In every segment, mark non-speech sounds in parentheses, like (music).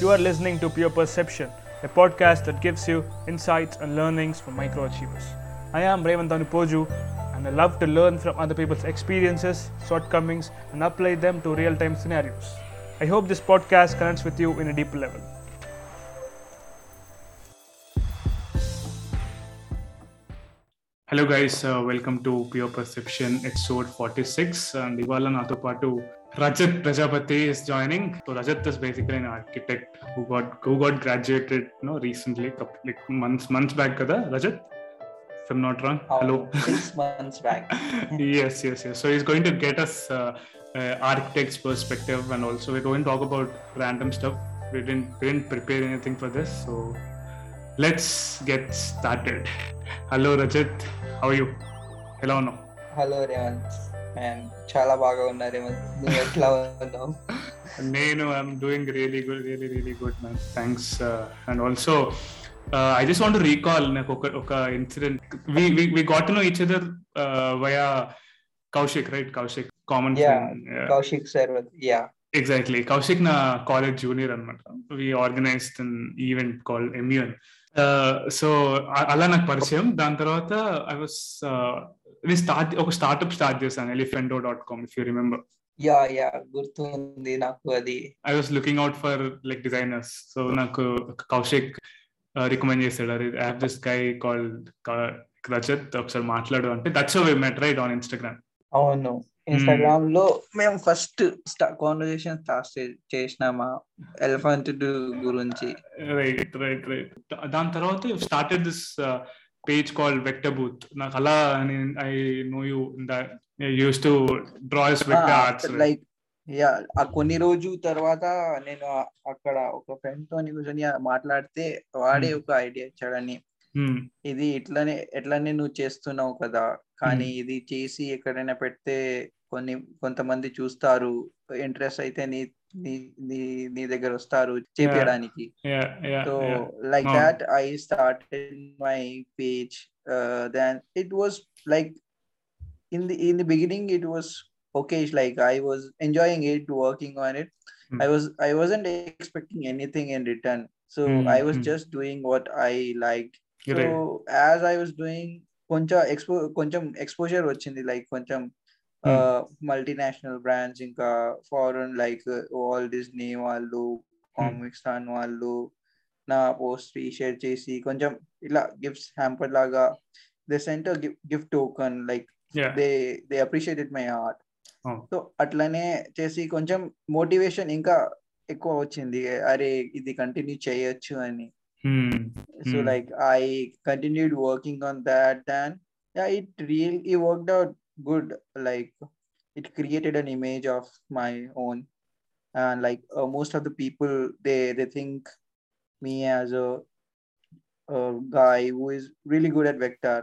You are listening to Pure Perception, a podcast that gives you insights and learnings from microachievers. I am Revandanu Poju, and I love to learn from other people's experiences, shortcomings, and apply them to real time scenarios. I hope this podcast connects with you in a deeper level. Hello guys, uh, welcome to Pure Perception episode 46 and ivala nato patu Rajat Prajapati is joining. So Rajat is basically an architect who got who got graduated, you know, recently, couple, like months months back. Kada Rajat, if I'm not wrong. Oh, Hello. Six months back. (laughs) yes, yes, yes. So he's going to get us uh, uh, architect's perspective, and also we're going to talk about random stuff. We didn't we didn't prepare anything for this, so let's get started. Hello, Rajat. How are you? Hello, no. Hello, Revan. Man చాలా బాగా ఉన్నారు. రేవంత్ నువ్వు ఎట్లా ఉన్నావు? నేను I'm doing really good really really good man thanks and also I just want recall నాకు ఒక ఒక incident we got know each other via Kaushik right Kaushik common Yeah, Kaushik sir yeah exactly Kaushik నా college junior అనమాట we organized an event call MUN so అలా నాకు పరిచయం. దాని తర్వాత ఐ వాస్ స్టార్ట్ ఒక స్టార్ట్అప్ స్టార్ట్ చేశాను Elephanto dot com if you remember yeah yeah గుర్తుంది నాకు అది. I was looking out for like designers so నాకు కౌశిక్ రికమెండ్ చేశాడు. అది have this guy call Rajat ఒకసారి మాట్లాడు అంటే that's we met right on Instagram అవును. ఇన్స్టాగ్రామ్లో మేము ఫస్ట్ కాన్వర్సేషన్ స్టార్ట్ చేసినామా? ఎలిఫెంట్ గురించి. రైట్ రైట్ రైట్ దాని తర్వాత started this page call Vector booth నాకు అలా I know you use to you used ah, ఆ కొన్ని రోజు తర్వాత నేను అక్కడ ఒక ఫ్రెండ్తో కూర్చొని మాట్లాడితే వాడే ఒక ఐడియా ఇచ్చాడని ఇది ఇట్లానే ఎట్లానే నువ్వు చేస్తున్నావు కదా కానీ ఇది చేసి ఎక్కడైనా పెడితే కొన్ని కొంతమంది చూస్తారు ఇంట్రెస్ట్ అయితే నీ నీ నీ నీ దగ్గర వస్తారు చేపించడానికి so like Oh. That I started my page then it was like in the in the beginning it was okay like i was enjoying it working on it Hmm. i was i wasn't expecting anything in return so Hmm, i was hmm. just doing what i liked so right as i was doing కొంచెం expo కొంచెం exposure వచ్చింది like కొంచెం multinational brands ఇంకా foreign like all Disney వాళ్ళు comics టాన్ వాళ్ళు నా post share చేసి కొంచెం ఇలా గిఫ్ట్స్ హ్యాంపర్ లాగా they sent gift token like they they appreciated my art. So అట్లనే చేసి కొంచెం మోటివేషన్ ఇంకా ఎక్కువ వచ్చింది. అరే ఇది కంటిన్యూ చేయొచ్చు అని. So Hmm. Like I continued working on that then it real worked out good like it created an image of my own and like uh, most of the people they they think me as a, a guy who is really good at vector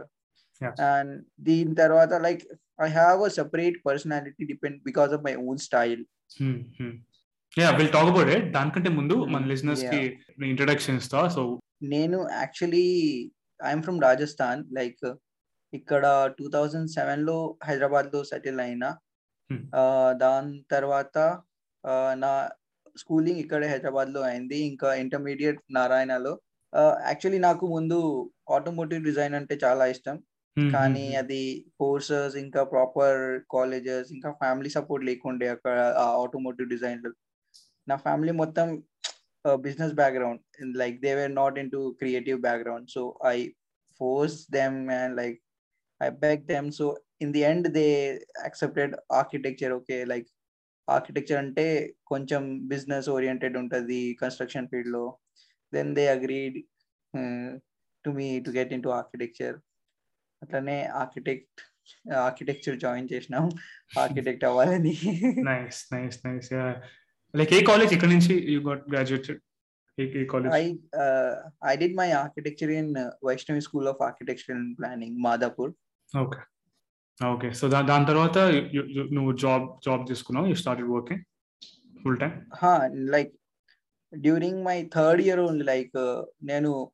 Yes. and దీని తర్వాత like i have a separate personality depend because of my own style yeah will talk about it దానికంటే ముందు మన Hmm, listeners కి introduction ఇస్తా so నేను actually I'm from Rajasthan like ఇక్కడ two thousand సెవెన్లో హైదరాబాద్లో సెటిల్ అయినా దాని తర్వాత నా స్కూలింగ్ ఇక్కడే హైదరాబాద్లో అయింది ఇంకా ఇంటర్మీడియట్ నారాయణలో. యాక్చువల్లీ నాకు ముందు ఆటోమోటివ్ డిజైన్ అంటే చాలా ఇష్టం. కానీ అది కోర్సెస్ ఇంకా ప్రాపర్ కాలేజెస్ ఇంకా ఫ్యామిలీ సపోర్ట్ లేకుండే అక్కడ ఆటోమోటివ్ డిజైన్ నా ఫ్యామిలీ మొత్తం business background. Like they were not into creative background. So I force them and like I begged them. So in the end, they accepted architecture. Okay, like architecture అంటే కొంచెం business oriented ఉంటుంది construction ఫీల్డ్లో then they agreed to me to get into architecture అట్లనే architect architecture join చేసినాం. Architect అవ్వాలని. Nice nice nice like a college ఇక్కడ నుంచి you got graduated I I did my architecture in Vaishnavi School of Architecture and Planning Madhapur okay okay so దాని తర్వాత నువ్వు job job తీసుకున్నావు? You started working full time during my third year only, like uh, నేను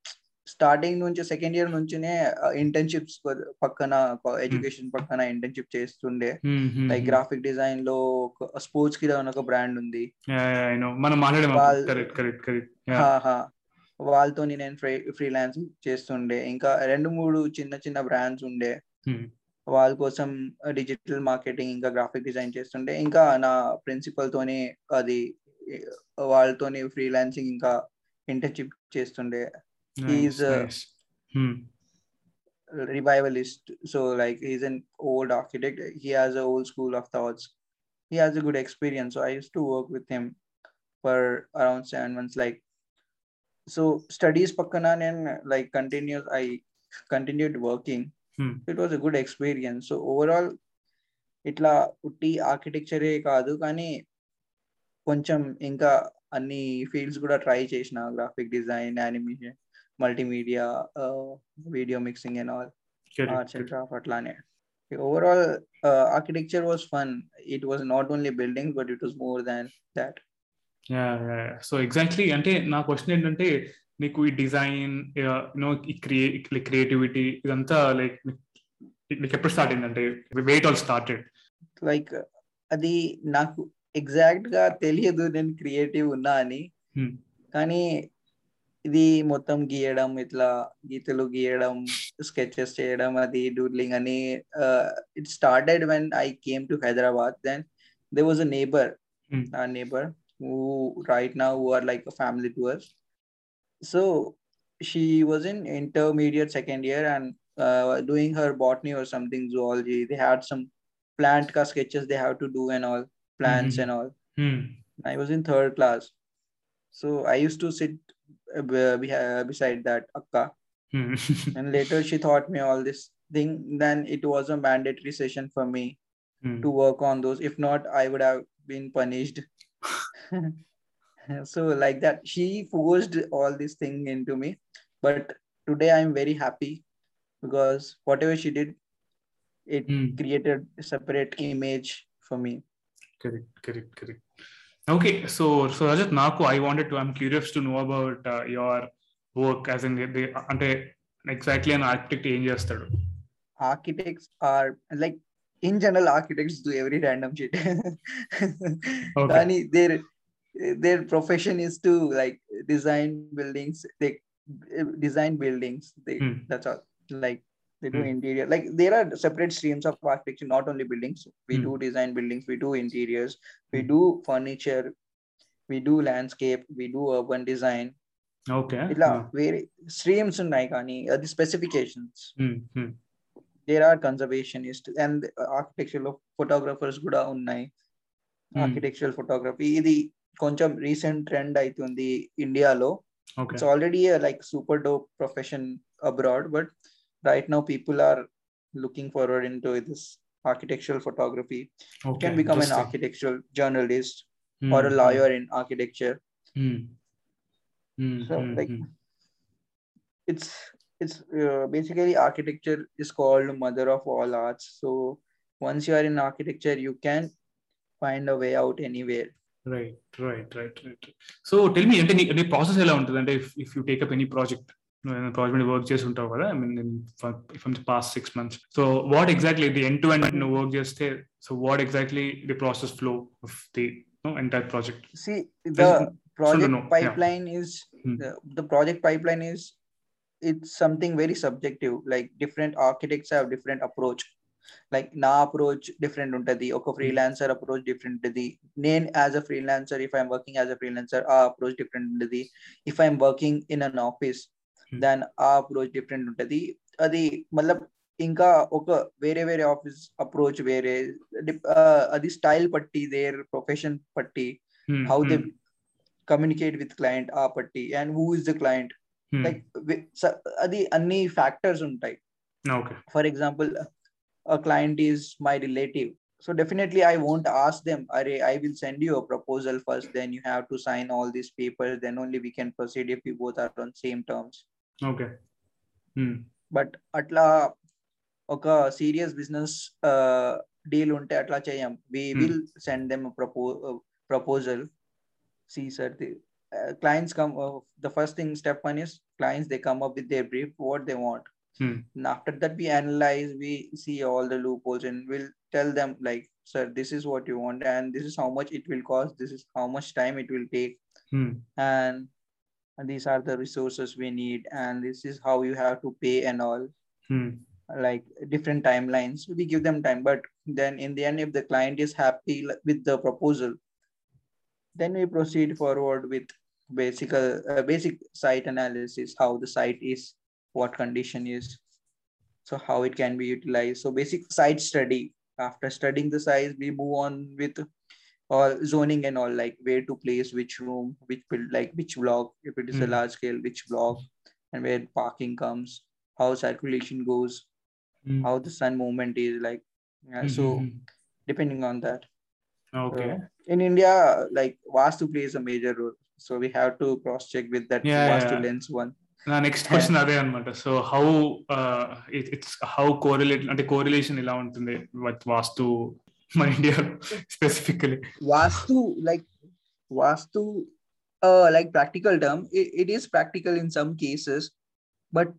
starting నుంచి second year నుంచినే internships పక్కన education పక్కన internship చేస్తుండే. లైక్ గ్రాఫిక్ డిజైన్లో స్పోర్ట్స్కి ఒక బ్రాండ్ ఉంది. వాళ్ళతో నేను ఫ్రీ ఫ్రీలాన్స్ చేస్తుండే. ఇంకా రెండు మూడు చిన్న చిన్న బ్రాండ్స్ ఉండే. వాళ్ళ కోసం డిజిటల్ మార్కెటింగ్ ఇంకా గ్రాఫిక్ డిజైన్ చేస్తుండే ఇంకా నా ప్రిన్సిపల్ తోని అది వాళ్ళతోని ఫ్రీలాన్సింగ్ ఇంకా ఇంటర్న్షిప్ చేస్తుండే He's, uh, revivalist so like he's an old architect he has a old school of thoughts he has a good experience so i used to work with him for around seven months like so studies pakkana and like continuous i continued working It was a good experience. So overall ఇట్లా ఉట్టి ఆర్కిటెక్చరే కాదు కానీ కొంచెం ఇంకా అన్ని fields కూడా try చేసిన. Graphic design animation multimedia video mixing and all arts and craft అట్లానే. Overall architecture was fun it was not only building but it was more than that so exactly అంటే నా క్వశ్చన్ ఏంటంటే నీకు ఈ design you know ఈ క్రియే creativity ఇదంతా like నీకు ఎప్పుడు స్టార్ట్ అయిందంటే వెయిట్ ఆల్ స్టార్టెడ్ లైక్ అది నాకు ఎగ్జాక్ట్గా తెలియదు నేను క్రియేటివ్ ఉన్నా అని. Hmm. కానీ ఇది మొత్తం గీయడం ఇట్లా గీతలు గీయడం స్కెచెస్ చేయడం అది డూడ్లింగ్ అని it started when I came to Hyderabad then they was a neighbour who right now who are like a family to us. So she was in intermediate second year and uh, doing her botany or something zoology. They had some plant ka sketches they have to do and all plants Mhm. and all. I was in third class. So i used to sit uh, be- beside that akka. (laughs) And later she taught me all this thing. Then it was a mandatory session for me to work on those. If not i would have been punished (laughs) (laughs) (laughs) so like that she forced all this thing into me but today i'm very happy because whatever she did it created a separate image for me correct correct correct okay so so rajat naku i wanted to i'm curious to know about uh, your work as in the, the అంటే exactly an architect ఏం చేస్తాడు architects are like in general architects do every random shit Okay. Kani, (laughs) their their profession is to like design buildings they design buildings they Hmm. that's all like they do Hmm. interior like there are separate streams of architecture not only buildings we Hmm. do design buildings we do interiors we Hmm. do furniture we do landscape we do urban design okay ఇట్లా వేరే streams ఉన్నాయి కానీ అది specifications hmm. There are conservationist and architecture లో photographers కూడా ఉన్నాయి Hmm. Architectural photography ఇది కొంచెం రీసెంట్ ట్రెండ్ అవుతుంది ఇండియాలో okay it's already like super dope profession abroad but right now people are looking forward in to this architectural photography okay can become an interesting. architectural journalist Hmm, or a hmm, lawyer in architecture hmm. Hmm, so hmm, like hmm. it's it's uh, basically architecture is called mother of all arts so once you are in architecture you can find a way out anywhere right right right right so tell me అంటే నీ నీ process ఎలా ఉంటుంది అంటే if if you take up any project project మీద work చేసి ఉంటావు కదా I mean from the past six months so what exactly the end to end నువ్వు వర్క్ చేస్తే so what exactly the process flow of the entire project see Just the want to project know, yeah. pipeline is Hmm. the, the project pipeline is it's something very subjective like different architects have different approach like నా approach different ఉంటది ఒక freelancer approach different ఉంటది నేను as a freelancer if I'm working as a freelancer ఆ approach different ఉంటది if I'm working in an office Hmm. దాన్ ఆ approach different ఉంటది అది మళ్ళీ ఇంకా ఒక వేరే వేరే ఆఫీస్ అప్రోచ్ వేరే Dip- ఆ, అది స్టైల్ పట్టి దేర్ ప్రొఫెషన్ పట్టి how they communicate with client ఆ పట్టి and who is the client like wi- so- అది అన్ని ఫ్యాక్టర్స్ ఉంటాయి okay for example a client is my relative so definitely i won't ask them Array, i will send you a proposal first then you have to sign all these papers then only we can proceed if we both are on same terms okay but అట్లా ఒక serious business deal ఉంటే అట్లా చేయం వి Hmm. Will send them ప్రపో proposal C sir uh, clients come uh, the first thing step one is clients they come up with their brief what they want Hmm. and after that we analyze we see all the loopholes and we'll tell them like sir this is what you want and this is how much it will cost this is how much time it will take Hmm. and, and these are the resources we need and this is how you have to pay and all Hmm. like different timelines we give them time but then in the end if the client is happy with the proposal then we proceed forward with basic uh, basic site analysis how the site is what condition is so how it can be utilized so basic site study after studying the size we move on with all zoning and all like where to place which room which build like which block if it is a Mhm. large scale which block and where parking comes how circulation goes Hmm. how the sun movement is like uh, so Mhm. depending on that Okay. uh, in india like vastu plays a major role so we have to cross check with that Yeah, vastu yeah. lens one నా next question అదే అనమాట so how it's how correlate అంటే correlation ఎలా ఉంటుంది with vastu మన India specifically vastu like vastu uh like practical term it, it is practical in some cases but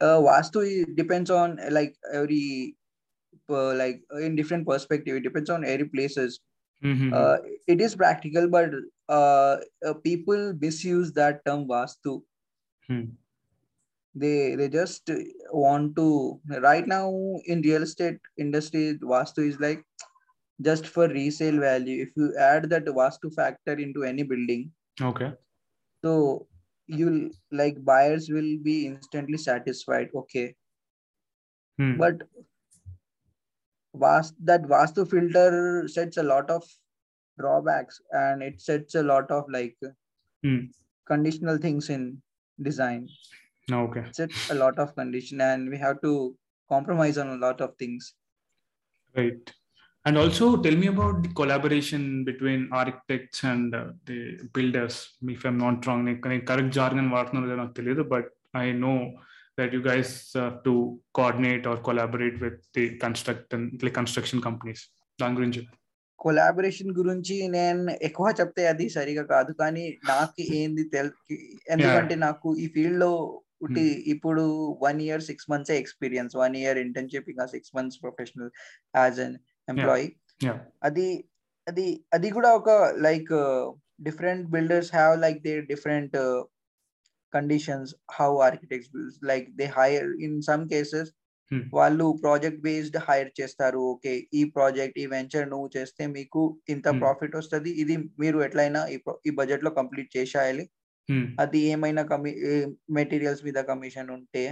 uh, vastu i- depends on uh, like every uh, like in different perspective it depends on every places uh, it is practical but uh, uh, people misuse that term vastu they they just want to right now in real estate industry vastu is like just for resale value. If you add that vastu factor into any building okay. so you'll like buyers will be instantly satisfied. Okay. But vast that vastu filter sets a lot of drawbacks and it sets a lot of like Hmm. conditional things in design okay sets a lot of condition and we have to compromise on a lot of things right and also tell me about the collaboration between architects and the builders if I'm not wrong నేను correct jargon వాడుతున్నారో లేదో నాకు తెలియదు but I know that you guys to coordinate are collaborate with the construct construction companies దాని గురించి collaboration గురించి నేను ఎక్కువ చెప్తే అది సరిగా కాదు కానీ నాకు ఏంది తెల్ ఎందుకంటే నాకు ఈ ఫీల్డ్ లో ఉట్టి ఇప్పుడు one year six months experience one year internship ఇంకా six months professional as an employee. అది అది అది కూడా ఒక like different builders have like they different conditions how architects builds like they hire in some cases Hmm. వాళ్ళు project based hire చేస్తారు. Okay ఈ project ఈ వెంచర్ నువ్వు చేస్తే మీకు ఇంత Hmm. ప్రాఫిట్ వస్తుంది. ఇది మీరు ఎట్లయినా ఈ బడ్జెట్లో కంప్లీట్ చేసేయాలి. అది ఏమైనా కమి మెటీరియల్స్ మీద కమిషన్ ఉంటే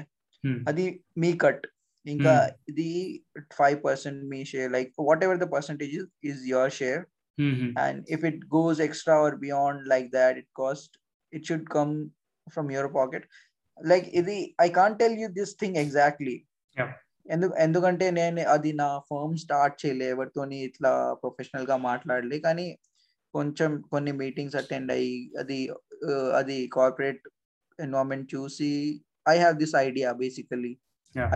అది మీ కట్ ఇంకా ఇది five percent me share like whatever the percentage is your share and if it goes extra or beyond like that it cost it should come from your pocket. Like ఇది can't tell you this thing exactly. Yeah. ఎందుకు ఎందుకంటే నేను అది నా firm start చేయలే ఎవరితోని ఇట్లా ప్రొఫెషనల్గా మాట్లాడలే. కానీ కొంచెం కొన్ని మీటింగ్స్ అటెండ్ అయ్యి అది అది కార్పొరేట్ ఎన్వైరన్మెంట్ చూసి I have this idea basically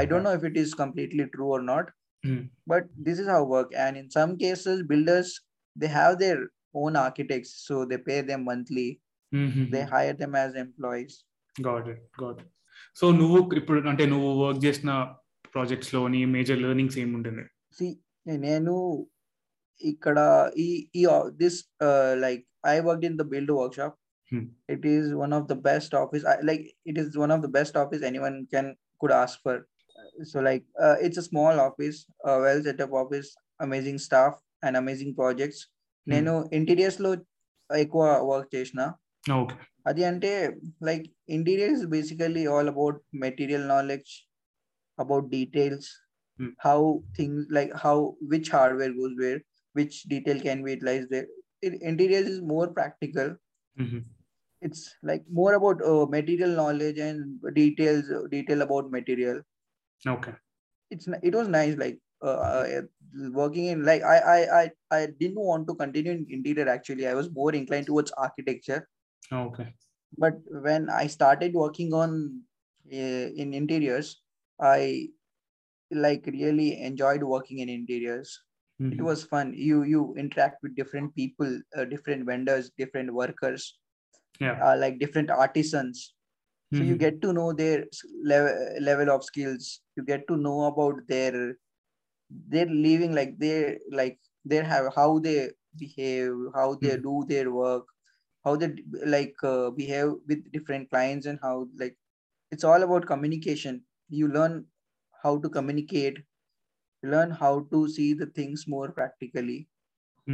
I don't know if it is completely true or not, Hmm. but this is how work. And in some cases, builders they have their own architects, so they pay them monthly. They hire them as employees. Got it got it so నువ్వు ఇప్పుడు అంటే నువ్వు work చేసిన projects లో నీ major learnings ఏముంటుంది See, నేను ఇక్కడ ఈ ఈ this uh, like I worked in the build workshop. Hmm. It is one of the best office. I, like it is one of the best office anyone can could ask for. So like uh, it's a small office, a well set up office, amazing staff and amazing projects. నేను interiors లో ఎక్కువ work చేసిన okay అది అంటే like interior is basically all about material knowledge about details Hmm. How things like how which hardware goes wear which detail can be utilise there interior is more practical it's like more about uh, material knowledge and details uh, detail about material. Okay. It's it was nice like uh, uh, working in like I, I i i didn't want to continue in interior actually. I was more inclined towards architecture. Okay. But when i started working on uh, in interiors i like really enjoyed working in interiors. Mm-hmm. it was fun. You you interact with different people uh, different vendors different workers. Yeah. uh, like different artisans so you Mhm. get to know their s- level, level of skills you get to know about their their living like they like they have how they behave how they Mhm. do their work how they like uh, behave with different clients and how like it's all about communication you learn how to communicate you learn how to see the things more practically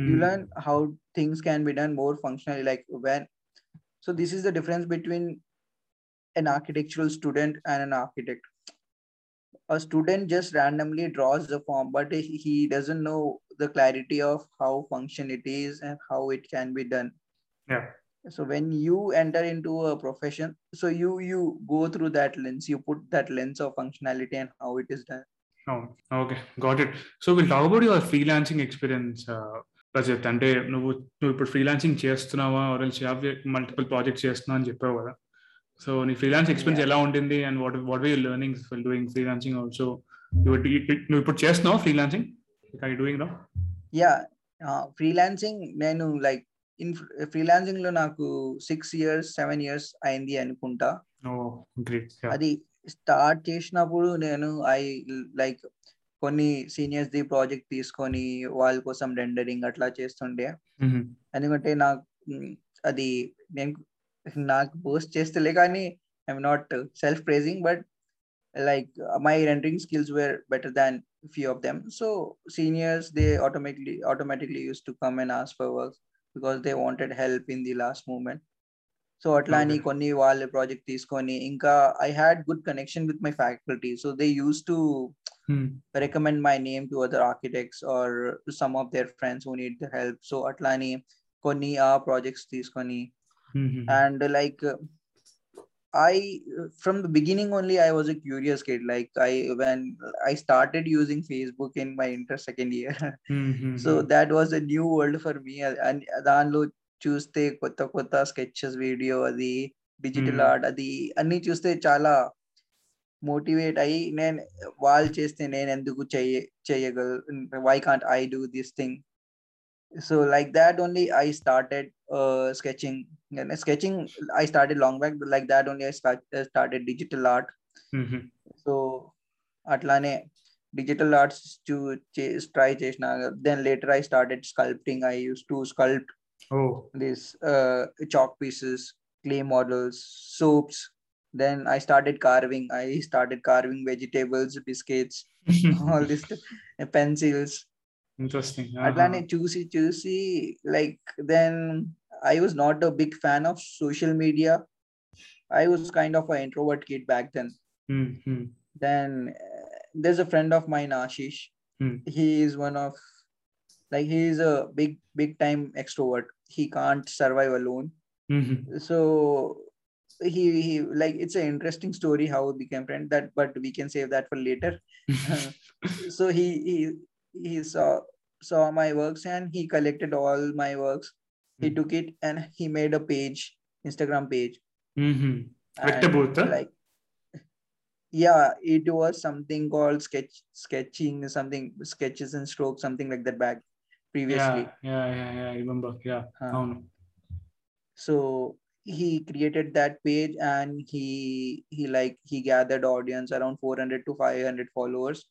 you Mm. learn how things can be done more functionally like when so this is the difference between an architectural student and an architect. A student just randomly draws the form but he doesn't know the clarity of how function it is and how it can be done. Yeah. so when you enter into a profession so you you go through that lens you put that lens of functionality and how it is done. Oh, okay, got it. So we'll talk about your freelancing experience, uh, Rajat అంటే నువ్వు నువ్వు ఇప్పుడు freelancing చేస్తున్నావా? Are multiple projects చేస్తున్నావు అని చెప్పావు కదా. So నీ ఫ్రీలాన్స్ ఎక్స్పీరియన్స్. ఎలా ఉంటుంది and what what were learning for doing freelancing also నువ్వు ఇప్పుడు చేస్తున్నావు freelancing I doing no yeah freelancing నేను లైక్ ఇన్ ఫ్రీలాన్సింగ్లో నాకు సిక్స్ ఇయర్స్ సెవెన్ ఇయర్స్ అయింది అనుకుంటా. ఓ గ్రేట్ అది స్టార్ట్ చేసినప్పుడు నేను ఐ లైక్ కొన్ని సీనియర్స్ ది ప్రాజెక్ట్ తీసుకొని వాళ్ళ కోసం రెండరింగ్ అట్లా చేస్తుండే ఎందుకంటే నాకు మ్, అది నేను నాకు పోస్ట్ చేస్తలే కానీ I'm not self praising but like my rendering skills were better than few of them so seniors they automatically automatically use to come and as for work because they wanted help in the last moment so అట్లా అని Okay. కొన్ని వాళ్ళ project తీసుకొని ఇంకా I had good connection with my faculty so they use to recommend my name to other architects or to some of their friends who need the help so atlani కొన్ని ఆ projects తీసుకొని and like uh, i from the beginning only i was a curious kid like i when i started using facebook in my inter second year (laughs) so that was a new world for me and దానిలో చూస్తే కొత్త కొత్త sketches video అది digital Hmm. Art అది అన్ని చూస్తే చాలా motivate అయ్యి నేను వాళ్ళు చేస్తే నేను ఎందుకు చెయ్య చేయగల why can't I do this thing so like that only I started sketching sketching I started long back like that only I started digital art so అట్లానే డిజిటల్ ఆర్ట్స్ చూ ట్రై చేసిన then later I started sculpting I use to sculpt oh this uh, chalk pieces, clay models, soaps. Then I started carving. I started carving vegetables, biscuits, (laughs) all this stuff, uh, pencils. Interesting అట్లానే చూసి చూసి like then I was not a big fan of social media I was kind of introvert kid back then then uh, there's a friend of mine ashish Hmm. he is one of like he is a big big time extrovert he can't survive alone so he he like it's an interesting story how we became friend that but we can save that for later. (laughs) (laughs) So he he he saw saw my works and he collected all my works. Mm-hmm. he hmm. took it and he made a page instagram page. Mm-hmm. Like yeah it was something called sketch sketching something sketches and strokes something like that back previously. yeah yeah yeah, yeah i remember. Yeah so he created that page and he he like he gathered audience around 400 to 500 followers.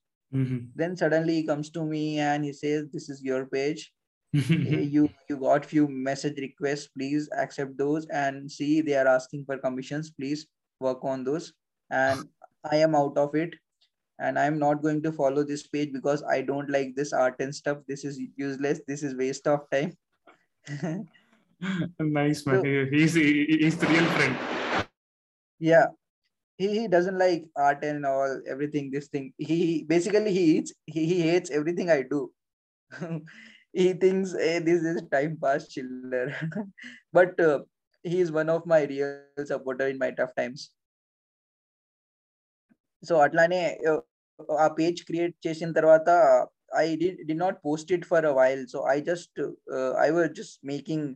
Then suddenly he comes to me and he says this is your page. Eh, you you got few message requests. Please accept those and see they are asking for commissions. Please work on those. And (sighs) i am out of it. And i'm not going to follow this page because i don't like this art and stuff. This is useless. This is waste of time (laughs) (laughs) nice man So- He- he's he- he's the real friend yeah he, he doesn't like art and all everything this thing he basically he hates he, he hates everything i do (laughs) he thinks hey, this is time pass chiller (laughs) but uh, he is one of my real supporter in my tough times so అట్లానే uh, ఆ page create చేసిన తర్వాత I did not post it for a while so I just I was just making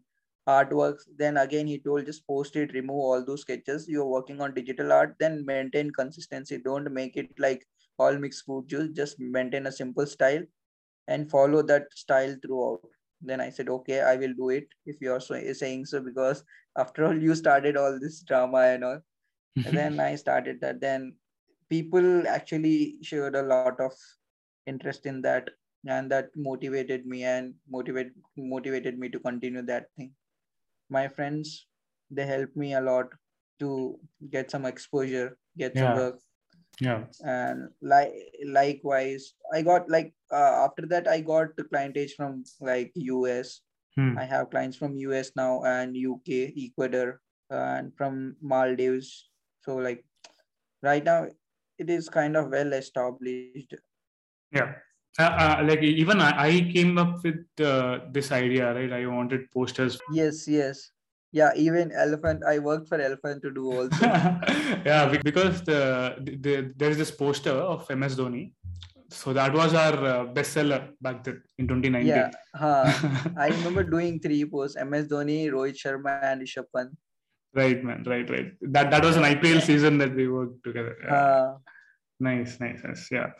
artworks then again he told just post it remove all those sketches. You're working on digital art then maintain consistency. Don't make it like all mixed fruit juice just maintain a simple style and follow that style throughout. Then i said okay i will do it if you're so, eh, saying so because after all you started all this drama and all. And then i (laughs) started that. Then people actually showed a lot of interest in that and that motivated me and motivate motivated me to continue that thing my friends they helped me a lot to get some exposure get Yeah. some work yeah and like likewise i got like uh, after that i got the clientage from like us Hmm. i have clients from us now and uk ecuador and from maldives so like right now it is kind of well established Yeah. Uh, uh, like even I, I came up with uh, this idea, right? I wanted posters. yes yes yeah even elephant i worked for elephant to do also (laughs) yeah, because the, the there is this poster of MS Dhoni. So that was our uh, bestseller back then in 2019. yeah huh. (laughs) i remember doing three posts ms dhoni rohit sharma and rishabh pant right, man. Right, right. That that was an IPL season that we worked together. Yeah. uh, nice nice nice yeah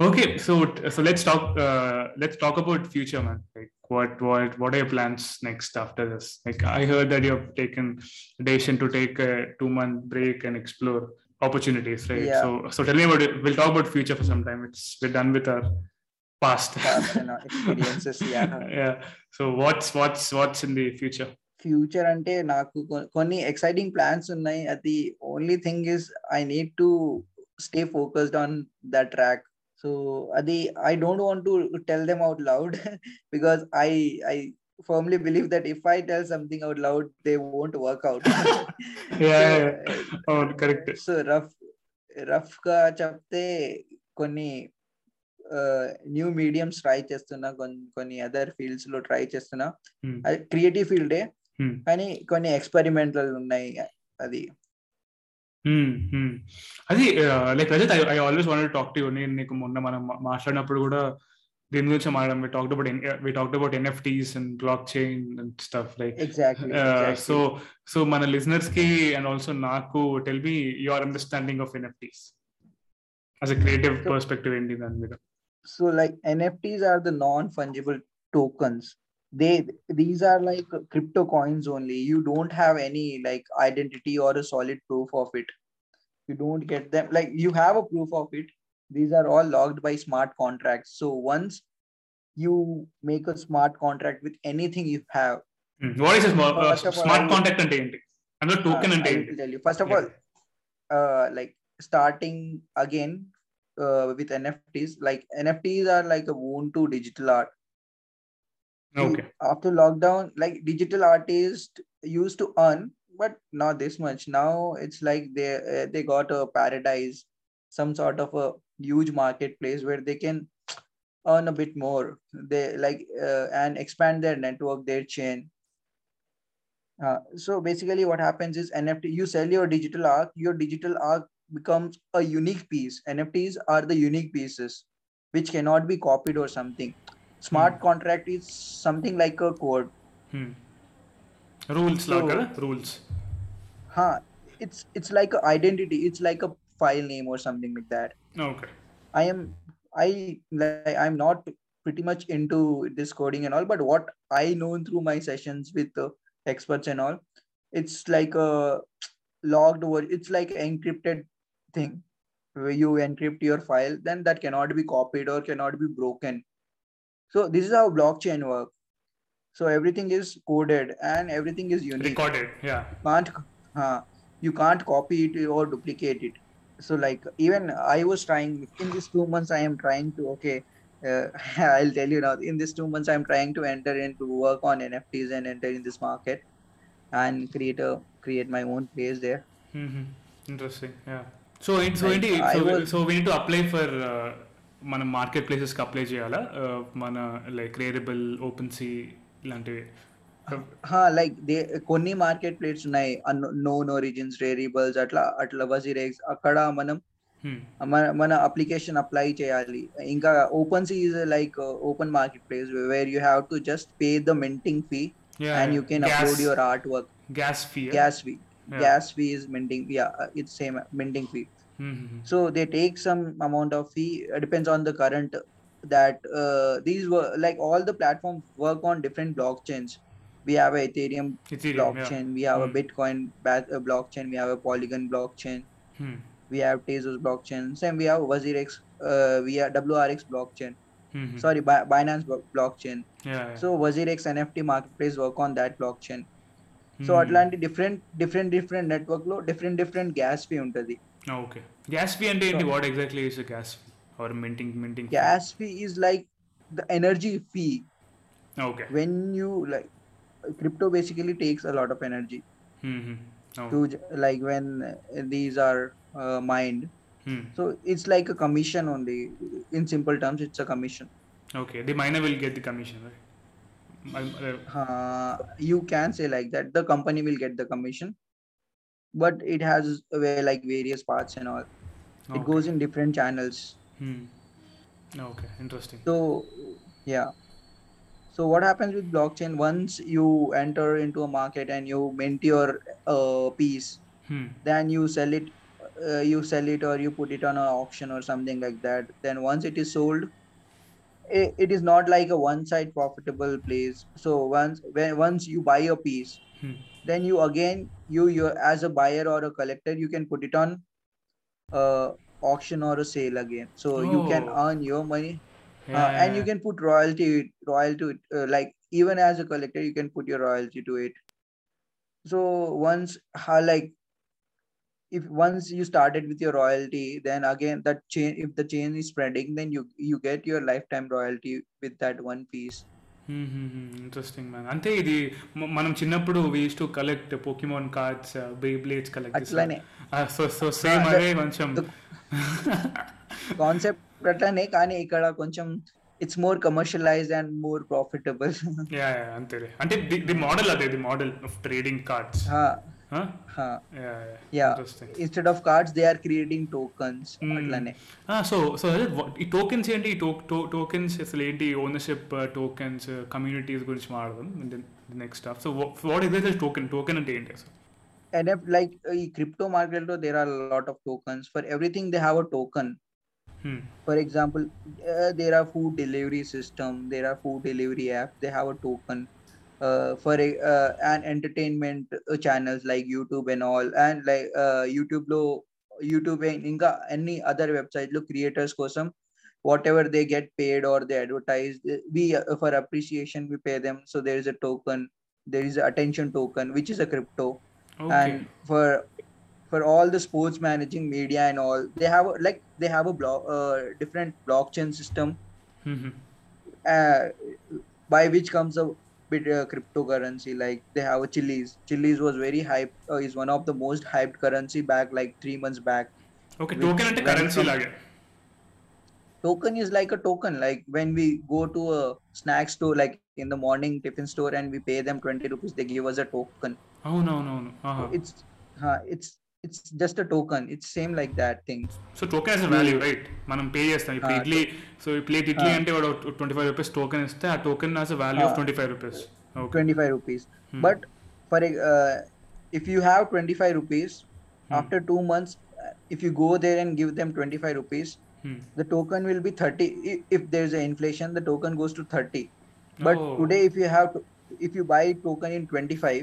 okay so so let's talk uh, let's talk about future man like what what what are your plans next after this like i heard that you've taken a decision to take a two month break and explore opportunities right Yeah. so so tell me about it we'll talk about future for some time it's we're done with our past past and (laughs) our experiences yeah yeah so what's what's what's in the future future అంటే నాకు కొ- కొన్ని exciting plans ఉన్నాయి అది only thing is I need to stay focused on the track so అది I don't want to tell them out loud because I I firmly believe that if I tell something out loud they won't work out yeah, yeah. oh correct so rough రఫ్గా చెప్తే కొన్ని new mediums try చేస్తున్నా కొన్ని కొన్ని other ఫీల్డ్స్లో try చేస్తున్నా Hmm. అది creative ఫీల్డే Hmm. కానీ కొన్ని ఎక్స్పెరిమెంటల్ ఉన్నాయి అది Hmm, hmm. అది like Rajat I always want talk to you నేను నీకు మొన్న మనం మా- మాట్లాడినప్పుడు కూడా దీని గురించి మాట్లాడడం వి talked about we talked about NFTs and blockchain and stuff like exactly so so మన లిజనర్స్ కి అండ్ ఆల్సో నాకు tell me your understanding of NFTs as a creative So- perspective ఏంటి దాని మీద so like nfts are the non-fungible tokens they these are like crypto coins only. You don't have any like identity or a solid proof of it. You don't get them. Like you have a proof of it. These are all logged by smart contracts. So once you make a smart contract with anything you have hmm. what is a smart, uh, smart all, contract and i'm uh, token uh, tell you. First of yeah. all uh, like starting again uh, with nfts like nfts are like a wound to digital art. Okay After lockdown, like digital artists used to earn, but not this much. Now it's like they uh, they got a paradise, some sort of a huge marketplace where they can earn a bit more. They like uh, and expand their network, their chain. Uh, so basically, what happens is NFT. You sell your digital art. Your digital art becomes a unique piece. NFTs are the unique pieces, which cannot be copied or something smart hmm. contract is something like a code hmm. rules so, lagar, rules huh it's it's like an identity it's like a file name or something like that okay i am i like i'm not pretty much into this coding and all but what i know through my sessions with uh, experts and all it's like a logged word. it's like encrypted thing where you encrypt your file then that cannot be copied or cannot be broken so this is how blockchain works. So everything is coded and everything is unique. Recorded, yeah. You can't, uh, you can't copy it or duplicate it. So like even I was trying in these two months, I am trying to okay. Uh, (laughs) I'll tell you now. In these two months, I'm trying to enter into work on NFTs and enter in this market, and create a create my own place there. Mm-hmm. Interesting. Yeah. So, in, so, indeed, so, was, so we need to apply for uh, మన market ప్లేసెస్కి apply చేయాలా Uh, మన like Rarible OpenSea ఇలాంటివి హా like they కొన్ని market plates ఉన్నాయి known origins variables అట్లా అట్లా వజీరేక్స్ అక్కడ మనం Hmm. మన మన అప్లికేషన్ అప్లై చేయాలి ఇంకా OpenSea is like open marketplace where you have to just pay the minting fee Yeah, and you yeah. can gas, upload your artwork gas fee. yeah? gas fee Yeah. gas fee is minting yeah uh, it's same uh, minting fee Mhm. so they take some amount of fee uh, depends on the current that uh, these were like all the platforms work on different blockchains we have a ethereum Ethereum, blockchain we have a Hmm. bitcoin ba- uh, blockchain we have a polygon blockchain yeah. Hmm. we have tezos blockchain same we have WazirX, uh, we have wrx blockchain Hmm. hmm. sorry Bi- binance blo- blockchain Yeah, yeah. so WazirX nft marketplace work on that blockchain so Hmm. అట్లాంటి different different different network లో different different gas fee ఉంటది Okay. Gas fee and so, what exactly is a gas fee or minting minting? Fee? Gas fee is like the energy fee. Okay. When you like crypto basically takes a lot of energy. Mm-hmm. To like when these are uh, mined. Hmm. So it's like a commission only. In simple terms, it's a commission. Okay, the miner will get the commission, right? Uh, you can say like that. The company will get the commission but it has like various parts and all. Okay. It goes in different channels. Hmm. Okay, interesting. So, yeah. So what happens with blockchain once you enter into a market and you mint your uh, piece, hmm. then you sell it, uh, you sell it or you put it on an auction or something like that. Then once it is sold, it, it is not like a one-side profitable place. So once when once you buy a piece, hmm then you again you you as a buyer or a collector you can put it on uh, auction or a sale again. So you can Oh. earn your money. Uh, and you can put royalty royalty uh, like even as a collector you can put your royalty to it. So once how like if once you started with your royalty then again that chain if the chain is spreading then you you get your lifetime royalty with that one piece interesting man అంటే ఇది మనం చిన్నప్పుడు we to collect Pokemon cards Beyblades collect అట్లానే. So so same అదే. కొంచెం. Concept అట్లానే కానీ ఇక్కడ కొంచెం it's more commercialized and more profitable yeah అంతేలే. అంటే ది మోడల్ అదే the model of trading cards yeah interesting instead of cards they are creating tokens Hmm. అట్లానే సో సో అదే what- ఈ టోకెన్స్ ఏంటి ఈ టోకెన్స్ అసలు ఏంటి ఓనర్షిప్ టోకెన్స్ కమ్యూనిటీస్ గురించి మాట్లాడదాం next staff so what is token token అంటే ఏంటి అసలు and if like uh, crypto market though, there are a lot of tokens for everything they have a token Hmm. for example uh, there are food delivery system there are food delivery app they have a token uh, for uh, an entertainment uh, channels like youtube and all and like uh, youtube lo youtube and inga any other website lo creators kosam whatever they get paid or they advertise uh, we uh, for appreciation we pay them so there is a token there is attention token which is a crypto okay. and for for all the sports managing media and all they have a, like they have a block uh, different blockchain system mm-hmm. uh, by which comes a Bit uh, cryptocurrency like they have a Chiliz Chiliz was very hyped uh, is one of the most hyped currency back like three months back. Okay token and currency like token is like a token like when we go to a snack store like in the morning tiffin store and we pay them 20 rupees they give us a token. Oh no no no. Uh-huh. so it's uh, it's it's just a token it's same like that thing so token is value right మనం pay చేస్తాం ఇప్పుడు Ah, idli so ఈ plate idli Ah. అంటే వాడు twenty five rupees token ఇస్తే ఆ token has value of Ah. Twenty five rupees okay 25 rupees Hmm. but for a- uh, if you have 25 rupees Hmm. after two months uh, if you go there and give them 25 rupees the token will be 30 i- if there's an inflation the token goes to 30 but Oh. today if you have to, if you buy token in 25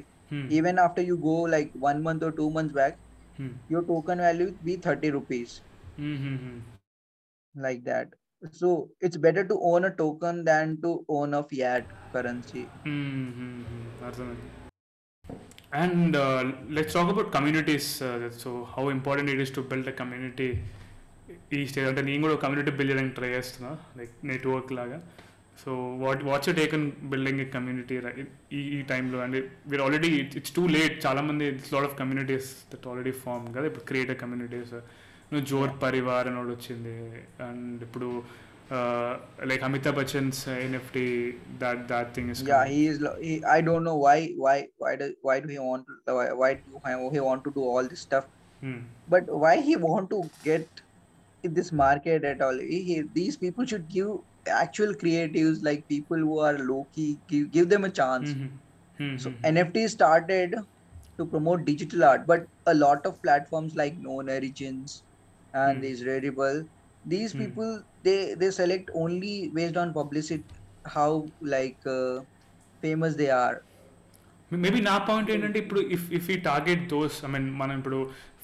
even after you go like one month or two months back hmm. your token value be 30 rupees mm-hmm. like that so it's better to own a token than to own a fiat currency mm-hmm. and uh, let's talk about communities uh, so how important it is to build a community ఈ stage అంటే నేను కూడా community building try చేస్తున్నా like network లాగా so what what's take in building a community ఈ ఈ టైంలో and we're already it's too late చాలా మంది it's lot of communities that already form కదా ఇప్పుడు క్రియేట్ కమ్యూనిటీస్ నువ్వు జోర్ పరివార్ అని వచ్చింది అండ్ ఇప్పుడు like Amitabh Bachchan's NFT that that thing is yeah he is he, i don't know why why why do why do he want to why, why do he want to do all this stuff but why he want to get in this market at all he, he- these people should give actual creatives like people who are low key give, give them a chance so nft started to promote digital art but a lot of platforms like known origins and Hmm. these Rarible, these Hmm. people they they select only based on publicity how like uh, famous they are maybe నా point ఏంటంటే ఇప్పుడు if if ఈ target those I mean మనం ఇప్పుడు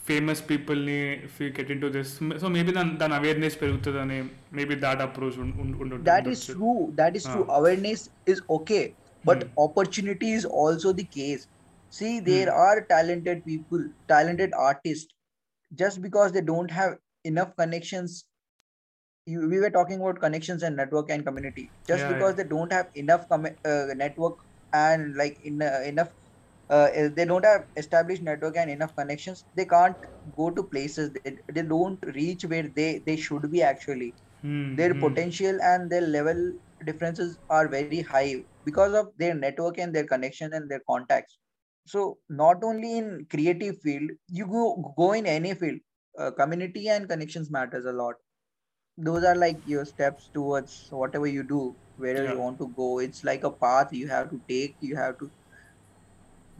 famous పీపుల్ని if you get into this so maybe దాని దాని awareness పెరుగుతుందని మేబీ దాట్ అప్రోచ్ ఉండొచ్చు that is true that is true Ah. awareness is okay but Hmm. opportunity is also the case see there Hmm. are talented people talented artists just because they don't have enough connections you, we were talking about connections and network and community just Yeah, because yeah. they don't have enough com- uh, network and like in uh, enough uh, uh, they don't have established network and enough connections. They can't go to places. They, they don't reach where they they should be actually. Their potential and their level differences are very high because of their network and their connection and their contacts. So not only in creative field you go go in any field uh, community and connections matters a lot. Those are like your steps towards whatever you do wherever you want to go. It's like a path you have to take you have to